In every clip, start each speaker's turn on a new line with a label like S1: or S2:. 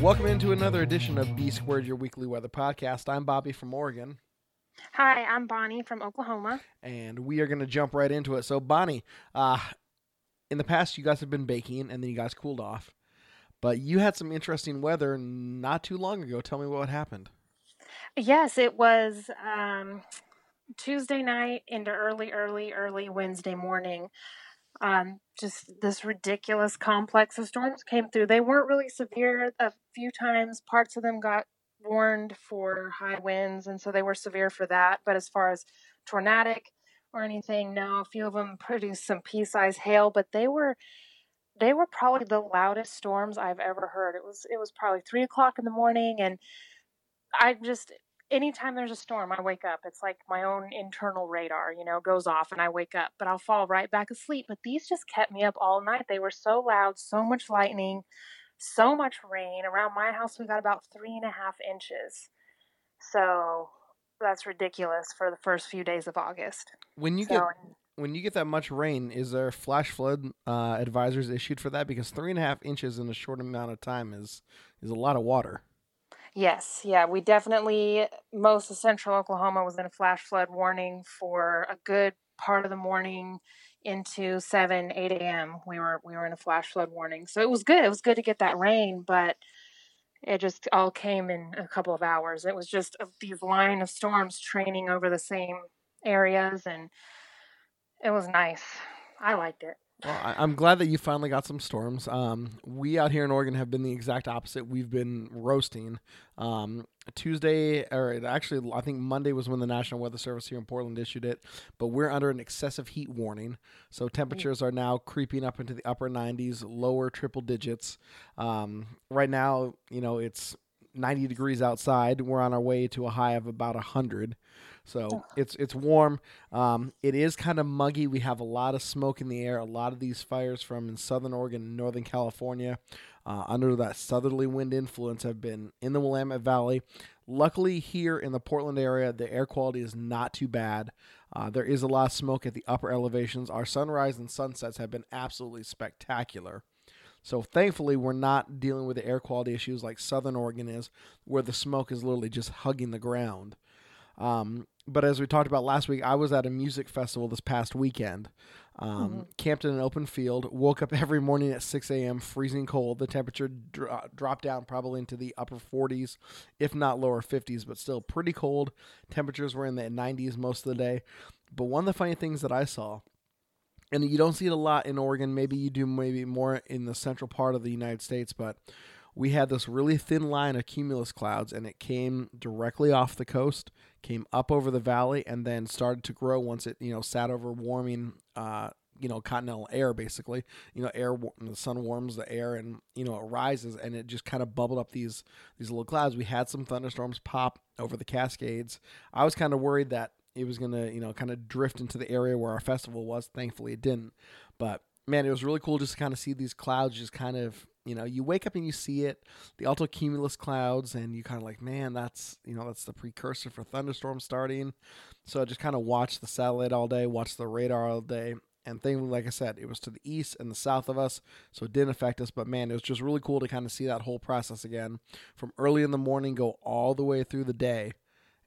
S1: Welcome into another edition of B Squared, your weekly weather podcast. I'm Bobby from Oregon,
S2: Hi, I'm Bonnie from Oklahoma.
S1: and we are going to jump right into it. So, Bonnie, uh, in the past, you guys have been baking, and then you guys cooled off, but you had some interesting weather not too long ago. Tell me what happened.
S2: Yes, it was um, Tuesday night into early, early, early Wednesday morning. Um, just this ridiculous complex of storms came through. They weren't really severe. A few times, parts of them got warned for high winds, and so they were severe for that. But as far as tornadic or anything, no. A few of them produced some pea-sized hail, but they were they were probably the loudest storms I've ever heard. It was it was probably three o'clock in the morning, and I just anytime there's a storm, I wake up. It's like my own internal radar, you know, goes off and I wake up, but I'll fall right back asleep. But these just kept me up all night. They were so loud, so much lightning, so much rain. Around my house, we got about three and a half inches. So that's ridiculous for the first few days of August.
S1: When you
S2: So,
S1: get when you get that much rain, is there flash flood uh, advisors issued for that? Because three and a half inches in a short amount of time is is a lot of water.
S2: Yes, yeah, we definitely most of central Oklahoma was in a flash flood warning for a good part of the morning into seven, eight a.m. We were we were in a flash flood warning, so it was good. It was good to get that rain, but it just all came in a couple of hours. It was just of these line of storms training over the same areas, and it was nice. I liked it.
S1: Well, I, I'm glad that you finally got some storms. Um, we out here in Oregon have been the exact opposite. We've been roasting. Um, Tuesday, or actually, I think Monday was when the National Weather Service here in Portland issued it. But we're under an excessive heat warning, so temperatures are now creeping up into the upper 90s, lower triple digits. Um, right now, you know, it's 90 degrees outside. We're on our way to a high of about 100. So it's it's warm. Um, it is kind of muggy. We have a lot of smoke in the air. A lot of these fires from in southern Oregon and northern California, uh, under that southerly wind influence, have been in the Willamette Valley. Luckily, here in the Portland area, the air quality is not too bad. Uh, there is a lot of smoke at the upper elevations. Our sunrise and sunsets have been absolutely spectacular. So thankfully, we're not dealing with the air quality issues like Southern Oregon is, where the smoke is literally just hugging the ground. Um, but as we talked about last week, I was at a music festival this past weekend. Um, Camped in an open field. Woke up every morning at 6 a.m. freezing cold. The temperature dro- dropped down probably into the upper 40s, if not lower 50s, but still pretty cold. Temperatures were in the 90s most of the day. But one of the funny things that I saw and you don't see it a lot in Oregon. Maybe you do, maybe more in the central part of the United States. But we had this really thin line of cumulus clouds, and it came directly off the coast, came up over the valley, and then started to grow once it you know sat over warming. Uh, you know, continental air basically. You know, air the sun warms the air, and you know it rises, and it just kind of bubbled up these these little clouds. We had some thunderstorms pop over the Cascades. I was kind of worried that it was gonna you know kind of drift into the area where our festival was. Thankfully, it didn't. But man, it was really cool just to kind of see these clouds just kind of you know you wake up and you see it the altocumulus clouds and you kind of like man that's you know that's the precursor for thunderstorms starting so I just kind of watched the satellite all day watched the radar all day and thing like i said it was to the east and the south of us so it didn't affect us but man it was just really cool to kind of see that whole process again from early in the morning go all the way through the day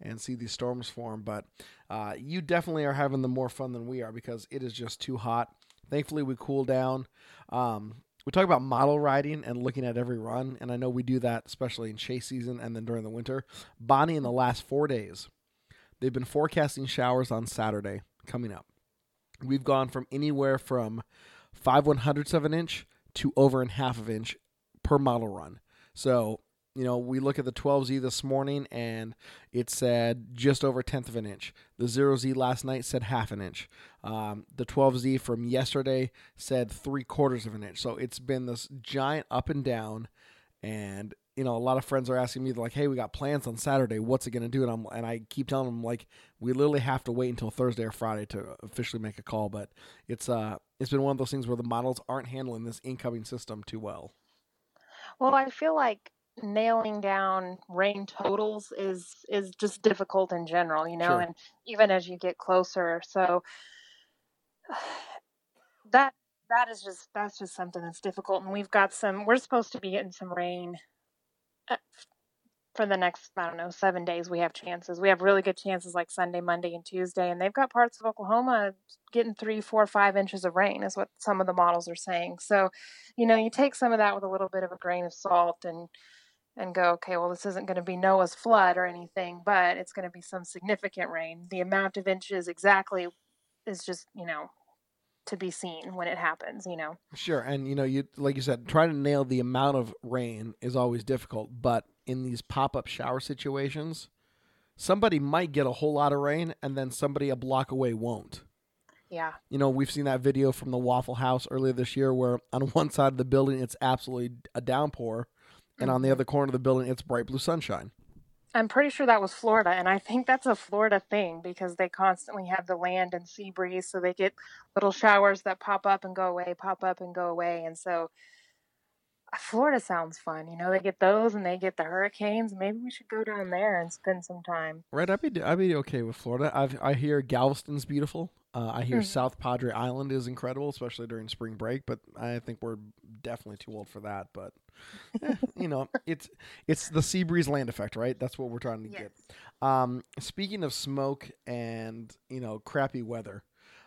S1: and see these storms form. But uh, you definitely are having the more fun than we are because it is just too hot. Thankfully, we cool down. Um, we talk about model riding and looking at every run, and I know we do that especially in chase season and then during the winter. Bonnie, in the last four days, they've been forecasting showers on Saturday coming up. We've gone from anywhere from five one hundredths of an inch to over and half of an inch per model run. So you know, we look at the 12Z this morning and it said just over a tenth of an inch. The 0Z last night said half an inch. Um, the 12Z from yesterday said three quarters of an inch. So it's been this giant up and down. And you know, a lot of friends are asking me like, "Hey, we got plans on Saturday. What's it going to do?" And I'm and I keep telling them like, we literally have to wait until Thursday or Friday to officially make a call. But it's uh, it's been one of those things where the models aren't handling this incoming system too well.
S2: Well, I feel like nailing down rain totals is is just difficult in general, you know,
S1: Sure.
S2: and even as you get closer. So that that is just that's just something that's difficult and we've got some we're supposed to be getting some rain uh, for the next I don't know, 7 days we have chances. We have really good chances like Sunday, Monday and Tuesday and they've got parts of Oklahoma getting three, four, five inches of rain is what some of the models are saying. So, you know, you take some of that with a little bit of a grain of salt and and go, okay, well, this isn't going to be Noah's flood or anything, but it's going to be some significant rain. The amount of inches exactly is just, you know, to be seen when it happens, you know.
S1: Sure, and you know, you like you said, trying to nail the amount of rain is always difficult. But in these pop-up shower situations, somebody might get a whole lot of rain, and then somebody a block away won't.
S2: Yeah.
S1: You know, we've seen that video from the Waffle House earlier this year, where on one side of the building it's absolutely a downpour, and on the other corner of the building it's bright blue sunshine.
S2: I'm pretty sure that was Florida, and I think that's a Florida thing because they constantly have the land and sea breeze, so they get little showers that pop up and go away, pop up and go away, and so Florida sounds fun. You know, they get those and they get the hurricanes. Maybe we should go down there and spend some time.
S1: Right, I'd be I'd be okay with Florida. I've, I hear Galveston's beautiful. Uh, I hear
S2: Mhm.
S1: South Padre Island is incredible, especially during spring break. But I think we're definitely too old for that. But eh, you know, it's it's the sea breeze land effect, right? That's what we're trying to get. Um, speaking of smoke and you know crappy weather,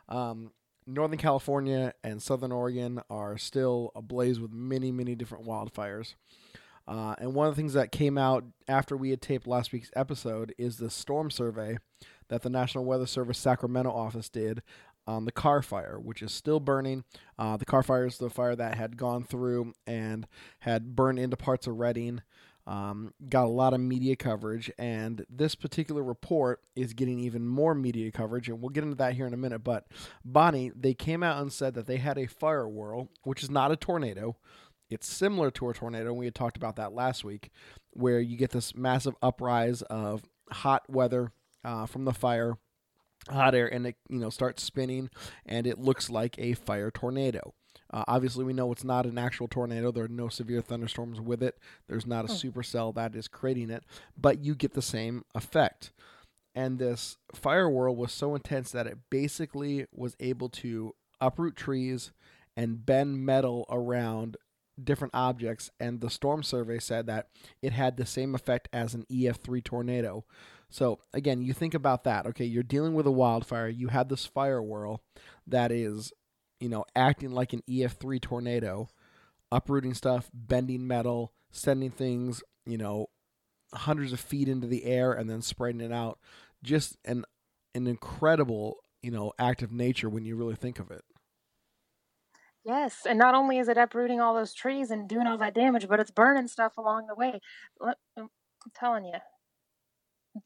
S1: um, Northern California and Southern Oregon are still ablaze with many many different wildfires. Uh, and one of the things that came out after we had taped last week's episode is the storm survey that the National Weather Service Sacramento office did on the Carr fire, which is still burning. Uh, the Carr fire is the fire that had gone through and had burned into parts of Redding. Um, got a lot of media coverage, and this particular report is getting even more media coverage, and we'll get into that here in a minute. But Bonnie, they came out and said that they had a fire whirl, which is not a tornado. It's similar to a tornado, and we had talked about that last week, where you get this massive uprise of hot weather uh, from the fire, hot air, and it you know starts spinning, and it looks like a fire tornado. Uh, obviously, we know it's not an actual tornado. There are no severe thunderstorms with it. There's not a
S2: Hmm.
S1: supercell that is creating it, but you get the same effect. And this fire whirl was so intense that it basically was able to uproot trees and bend metal around different objects. And the storm survey said that it had the same effect as an EF3 tornado. So, again, you think about that. Okay, you're dealing with a wildfire, you have this fire whirl that is, you know, acting like an EF3 tornado, uprooting stuff, bending metal, sending things, you know, hundreds of feet into the air and then spreading it out. Just an an incredible, you know, act of nature when you really think of it.
S2: Yes, and not only is it uprooting all those trees and doing all that damage, but it's burning stuff along the way. I'm telling you,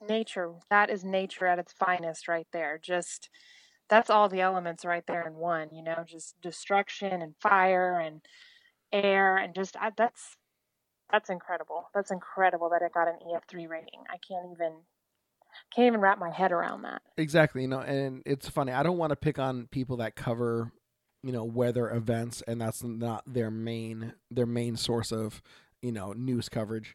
S2: nature, that is nature at its finest right there. Just that's all the elements right there in one, you know, just destruction and fire and air and just I, that's that's incredible. That's incredible that it got an EF3 rating. I can't even can't even wrap my head around that.
S1: Exactly, you know, and it's funny. I don't want to pick on people that cover, you know, weather events, and that's not their main their main source of, you know, news coverage.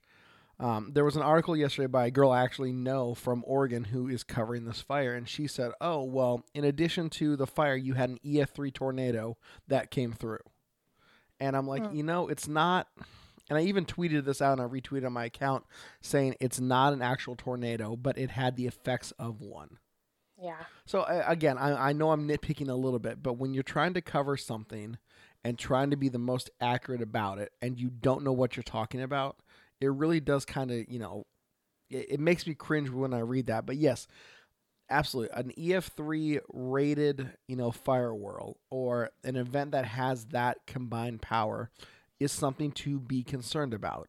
S1: Um, there was an article yesterday by a girl I actually know from Oregon who is covering this fire, and she said, "Oh, well, in addition to the fire, you had an EF3 tornado that came through," and I'm like,
S2: Hmm.
S1: you know, it's not. And I even tweeted this out and I retweeted on my account saying it's not an actual tornado, but it had the effects of one.
S2: Yeah.
S1: So again, I, I know I'm nitpicking a little bit, but when you're trying to cover something and trying to be the most accurate about it, and you don't know what you're talking about, it really does kind of you know, it, it makes me cringe when I read that. But yes, absolutely, an EF3 rated you know fire whirl or an event that has that combined power is something to be concerned about.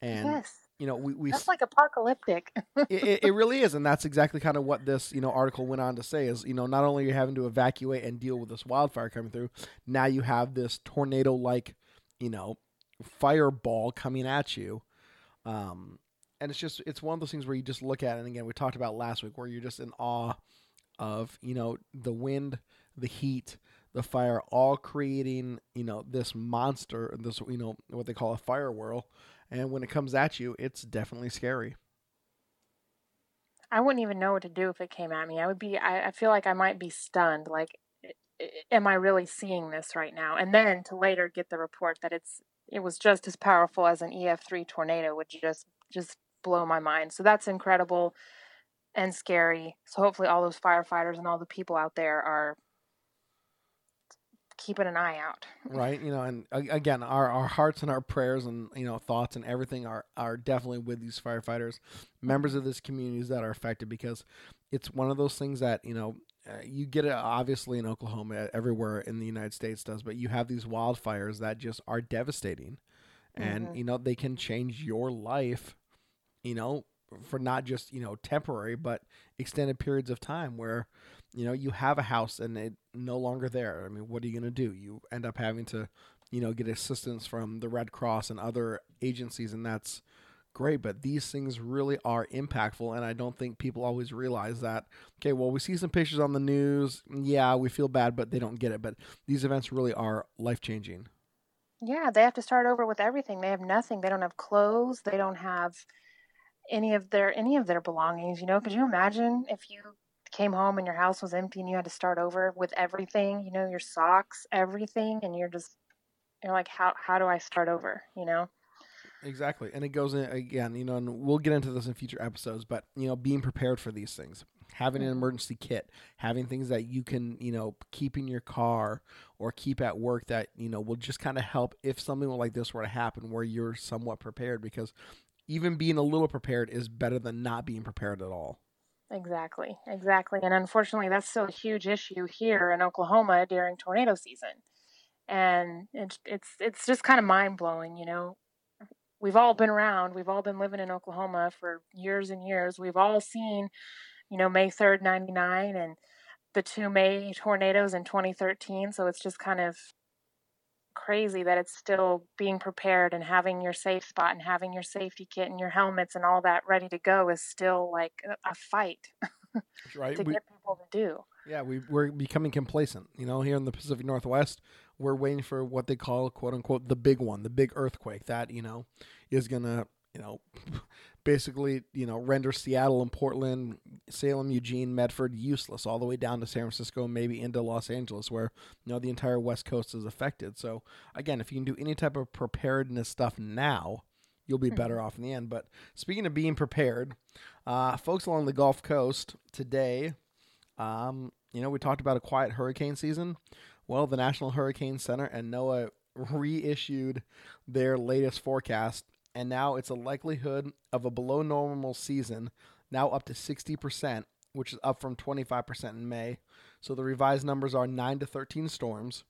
S1: And
S2: yes.
S1: you know, we we
S2: That's like apocalyptic.
S1: it, it, it really is and that's exactly kind of what this you know article went on to say is you know not only are you having to evacuate and deal with this wildfire coming through now you have this tornado like you know fireball coming at you Um, and it's just it's one of those things where you just look at it and again we talked about last week where you're just in awe of you know the wind the heat the fire all creating you know this monster this you know what they call a fire whirl and when it comes at you it's definitely scary
S2: I wouldn't even know what to do if it came at me. I would be, I, I feel like I might be stunned. Like, am I really seeing this right now? And then to later get the report that it's, it was just as powerful as an EF3 tornado would just, just blow my mind. So that's incredible and scary. So hopefully all those firefighters and all the people out there are keeping an eye out.
S1: right you know and again our, our hearts and our prayers and you know thoughts and everything are are definitely with these firefighters members of this communities that are affected because it's one of those things that you know uh, you get it obviously in Oklahoma everywhere in the United States does but you have these wildfires that just are devastating. And mm-hmm. you know they can change your life you know for not just you know temporary but extended periods of time where you know you have a house and it no longer there. I mean what are you going to do? You end up having to you know get assistance from the red cross and other agencies and that's great but these things really are impactful and i don't think people always realize that. Okay well we see some pictures on the news yeah we feel bad but they don't get it but these events really are life changing
S2: yeah they have to start over with everything. They have nothing. They don't have clothes. They don't have any of their any of their belongings you know? Could you imagine if you came home and your house was empty and you had to start over with everything, you know, your socks, everything, and you're just you're like, how how do I start over? You know.
S1: Exactly, and it goes in again, you know, and we'll get into this in future episodes. But you know, being prepared for these things, having an mm-hmm. emergency kit, having things that you can, you know, keep in your car or keep at work that you know will just kind of help if something like this were to happen, where you're somewhat prepared. Because even being a little prepared is better than not being prepared at all.
S2: Exactly, exactly. And unfortunately, that's still a huge issue here in Oklahoma during tornado season. And it's it's it's just kind of mind blowing, you know. We've all been around. We've all been living in Oklahoma for years and years. We've all seen, you know, May third, ninety nine, and the two May tornadoes in 2013. So it's just kind of crazy that it's still being prepared and having your safe spot and having your safety kit and your helmets and all that ready to go is still like a fight
S1: right.
S2: to
S1: we,
S2: get people to do.
S1: Yeah, we, we're becoming complacent. You know, here in the Pacific Northwest, we're waiting for what they call, quote unquote, the big one, the big earthquake that, you know, is going to, you know, basically, you know, render Seattle and Portland, Salem, Eugene, Medford useless all the way down to San Francisco, maybe into Los Angeles, where you know the entire West Coast is affected. So again, if you can do any type of preparedness stuff now, you'll be better mm-hmm. off in the end. But speaking of being prepared, uh, folks along the Gulf Coast today, um, you know, we talked about a quiet hurricane season. Well, the National Hurricane Center and NOAA reissued their latest forecast and now it's a likelihood of a below normal season, now up to 60%, which is up from 25% in May. So the revised numbers are 9 to 13 storms,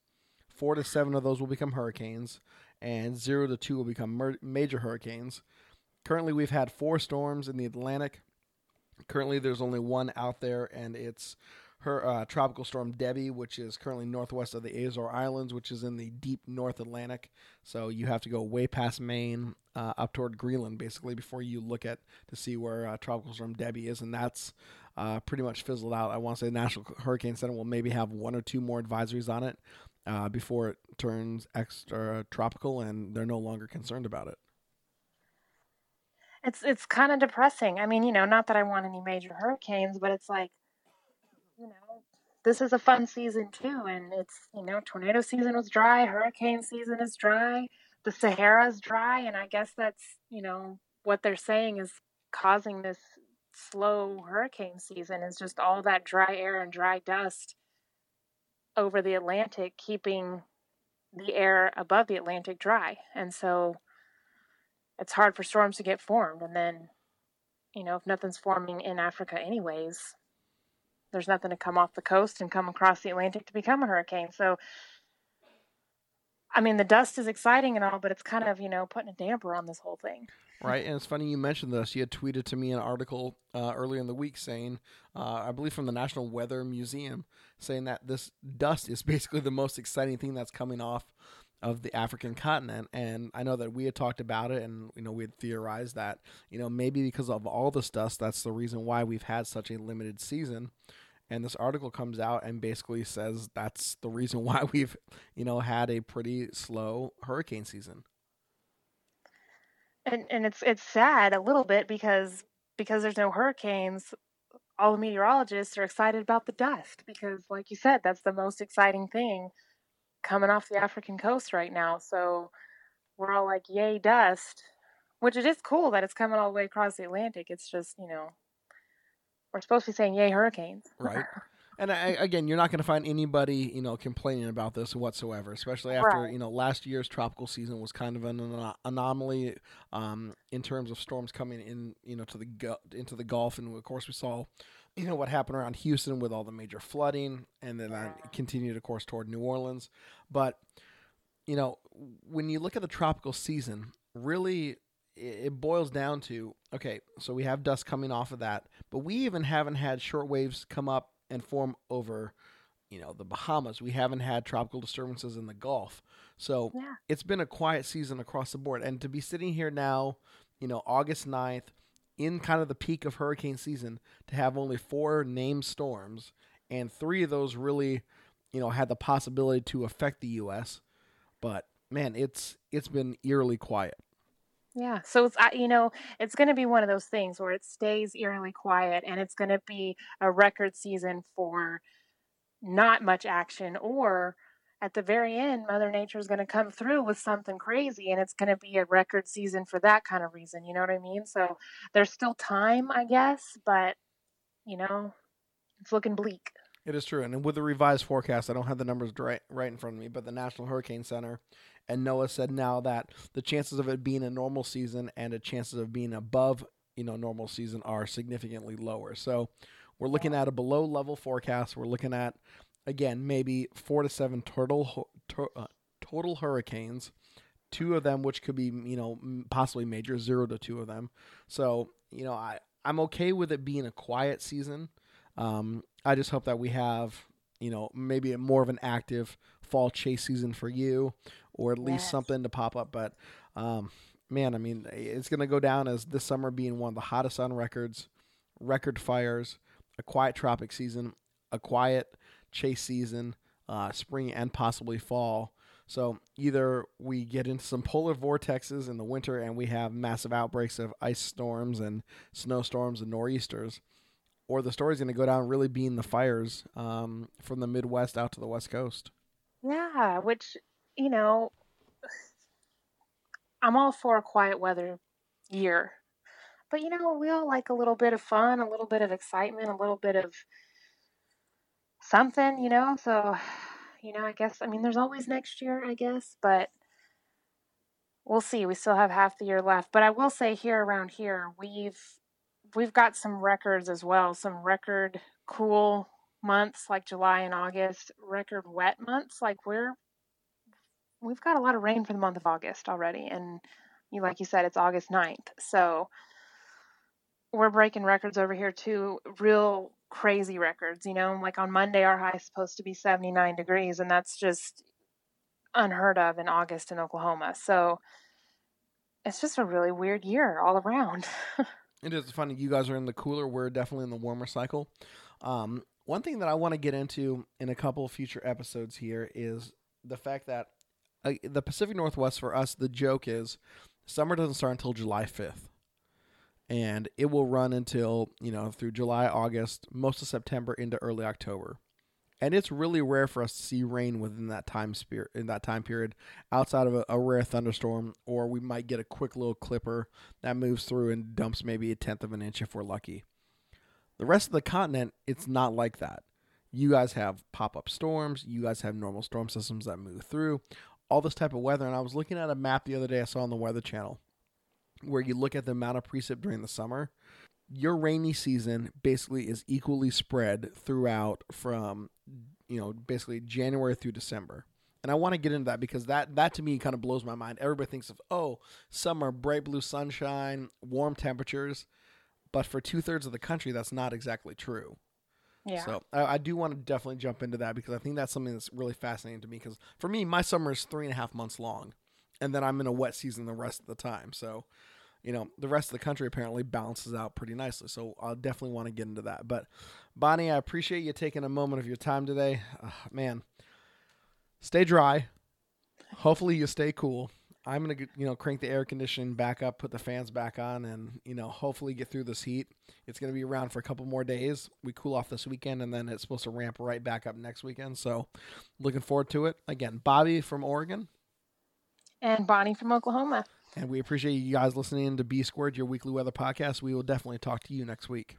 S1: 4 to 7 of those will become hurricanes, and 0 to 2 will become mer- major hurricanes. Currently, we've had four storms in the Atlantic. Currently, there's only one out there, and it's her uh, tropical storm Debbie, which is currently northwest of the Azore Islands, which is in the deep North Atlantic. So you have to go way past Maine, uh, up toward Greenland, basically, before you look at to see where uh, tropical storm Debbie is, and that's uh, pretty much fizzled out. I want to say the National Hurricane Center will maybe have one or two more advisories on it uh, before it turns extra tropical, and they're no longer concerned about it.
S2: It's it's kind of depressing. I mean, you know, not that I want any major hurricanes, but it's like this is a fun season too. And it's, you know, tornado season was dry, hurricane season is dry, the Sahara's dry. And I guess that's, you know, what they're saying is causing this slow hurricane season is just all that dry air and dry dust over the Atlantic, keeping the air above the Atlantic dry. And so it's hard for storms to get formed. And then, you know, if nothing's forming in Africa, anyways, there's nothing to come off the coast and come across the Atlantic to become a hurricane. So, I mean, the dust is exciting and all, but it's kind of, you know, putting a damper on this whole thing.
S1: Right. And it's funny you mentioned this. You had tweeted to me an article uh, earlier in the week saying, uh, I believe from the National Weather Museum, saying that this dust is basically the most exciting thing that's coming off of the African continent. And I know that we had talked about it, and you know we had theorized that you know maybe because of all this dust, that's the reason why we've had such a limited season. And this article comes out and basically says that's the reason why we've you know had a pretty slow hurricane season.
S2: And and it's it's sad a little bit because because there's no hurricanes, all the meteorologists are excited about the dust because like you said, that's the most exciting thing coming off the African coast right now. So we're all like, yay, dust. Which it is cool that it's coming all the way across the Atlantic. It's just, you know, we're supposed to be saying yay hurricanes.
S1: Right. And I, again, you're not going to find anybody, you know, complaining about this whatsoever. Especially after,
S2: Right.
S1: you know, last year's tropical season was kind of an ano- anomaly um, in terms of storms coming in, you know, to the gu- into the Gulf, and of course we saw, you know, what happened around Houston with all the major flooding, and then that continued, of course, toward New Orleans. But you know, when you look at the tropical season, really it boils down to okay, so we have dust coming off of that, but we even haven't had short waves come up and form over, you know, the Bahamas. We haven't had tropical disturbances in the Gulf. So
S2: Yeah.
S1: it's been a quiet season across the board. And to be sitting here now, you know, August 9th, in kind of the peak of hurricane season, to have only four named storms, and three of those really, you know, had the possibility to affect the U.S. But man, it's it's been eerily quiet.
S2: Yeah, so it's you know it's going to be one of those things where it stays eerily quiet, and it's going to be a record season for not much action, or at the very end, Mother Nature is going to come through with something crazy, and it's going to be a record season for that kind of reason. You know what I mean? So there's still time, I guess, but you know it's looking bleak.
S1: It is true, and with the revised forecast, I don't have the numbers right right in front of me, but the National Hurricane Center and NOAA said now that the chances of it being a normal season and the chances of being above, you know, normal season are significantly lower. So we're looking at a below level forecast. We're looking at again maybe four to seven total to, uh, total hurricanes, two of them which could be you know possibly major, zero to two of them. So you know I I'm okay with it being a quiet season. Um, I just hope that we have, you know, maybe a more of an active fall chase season for you, or at least
S2: Yes.
S1: something to pop up. But, um, man, I mean, it's going to go down as this summer being one of the hottest on records, record fires, a quiet tropic season, a quiet chase season, uh, spring and possibly fall. So either we get into some polar vortexes in the winter and we have massive outbreaks of ice storms and snowstorms and nor'easters, or the story's going to go down really being the fires um, from the Midwest out to the West Coast.
S2: Yeah, which, you know, I'm all for a quiet weather year. But, you know, we all like a little bit of fun, a little bit of excitement, a little bit of something, you know? So, you know, I guess, I mean, there's always next year, I guess, but we'll see. We still have half the year left. But I will say here around here, we've we've got some records as well, some record cool months like July and August, record wet months like we're we've got a lot of rain for the month of August already and you like you said it's August 9th. So we're breaking records over here too, real crazy records, you know, like on Monday our high is supposed to be 79 degrees and that's just unheard of in August in Oklahoma. So it's just a really weird year all around.
S1: It is funny. You guys are in the cooler. We're definitely in the warmer cycle. Um, one thing that I want to get into in a couple of future episodes here is the fact that uh, the Pacific Northwest for us, the joke is summer doesn't start until July 5th. And it will run until, you know, through July, August, most of September into early October. And it's really rare for us to see rain within that time spirit in that time period, outside of a, a rare thunderstorm, or we might get a quick little clipper that moves through and dumps maybe a tenth of an inch if we're lucky. The rest of the continent, it's not like that. You guys have pop up storms, you guys have normal storm systems that move through, all this type of weather. And I was looking at a map the other day I saw on the Weather Channel where you look at the amount of precip during the summer. Your rainy season basically is equally spread throughout from, you know, basically January through December. And I want to get into that because that that to me kind of blows my mind. Everybody thinks of oh, summer, bright blue sunshine, warm temperatures, but for two thirds of the country, that's not exactly true.
S2: Yeah.
S1: So I, I do want to definitely jump into that because I think that's something that's really fascinating to me. Because for me, my summer is three and a half months long, and then I'm in a wet season the rest of the time. So, you know, the rest of the country apparently balances out pretty nicely. So I'll definitely want to get into that. But Bonnie, I appreciate you taking a moment of your time today. Uh, man, stay dry. Hopefully you stay cool. I'm gonna you know crank the air conditioning back up, put the fans back on, and you know hopefully get through this heat. It's gonna be around for a couple more days. We cool off this weekend, and then it's supposed to ramp right back up next weekend. So looking forward to it. Again, Bobby from Oregon,
S2: And Bonnie from Oklahoma.
S1: and we appreciate you guys listening to B Squared, your weekly weather podcast. We will definitely talk to you next week.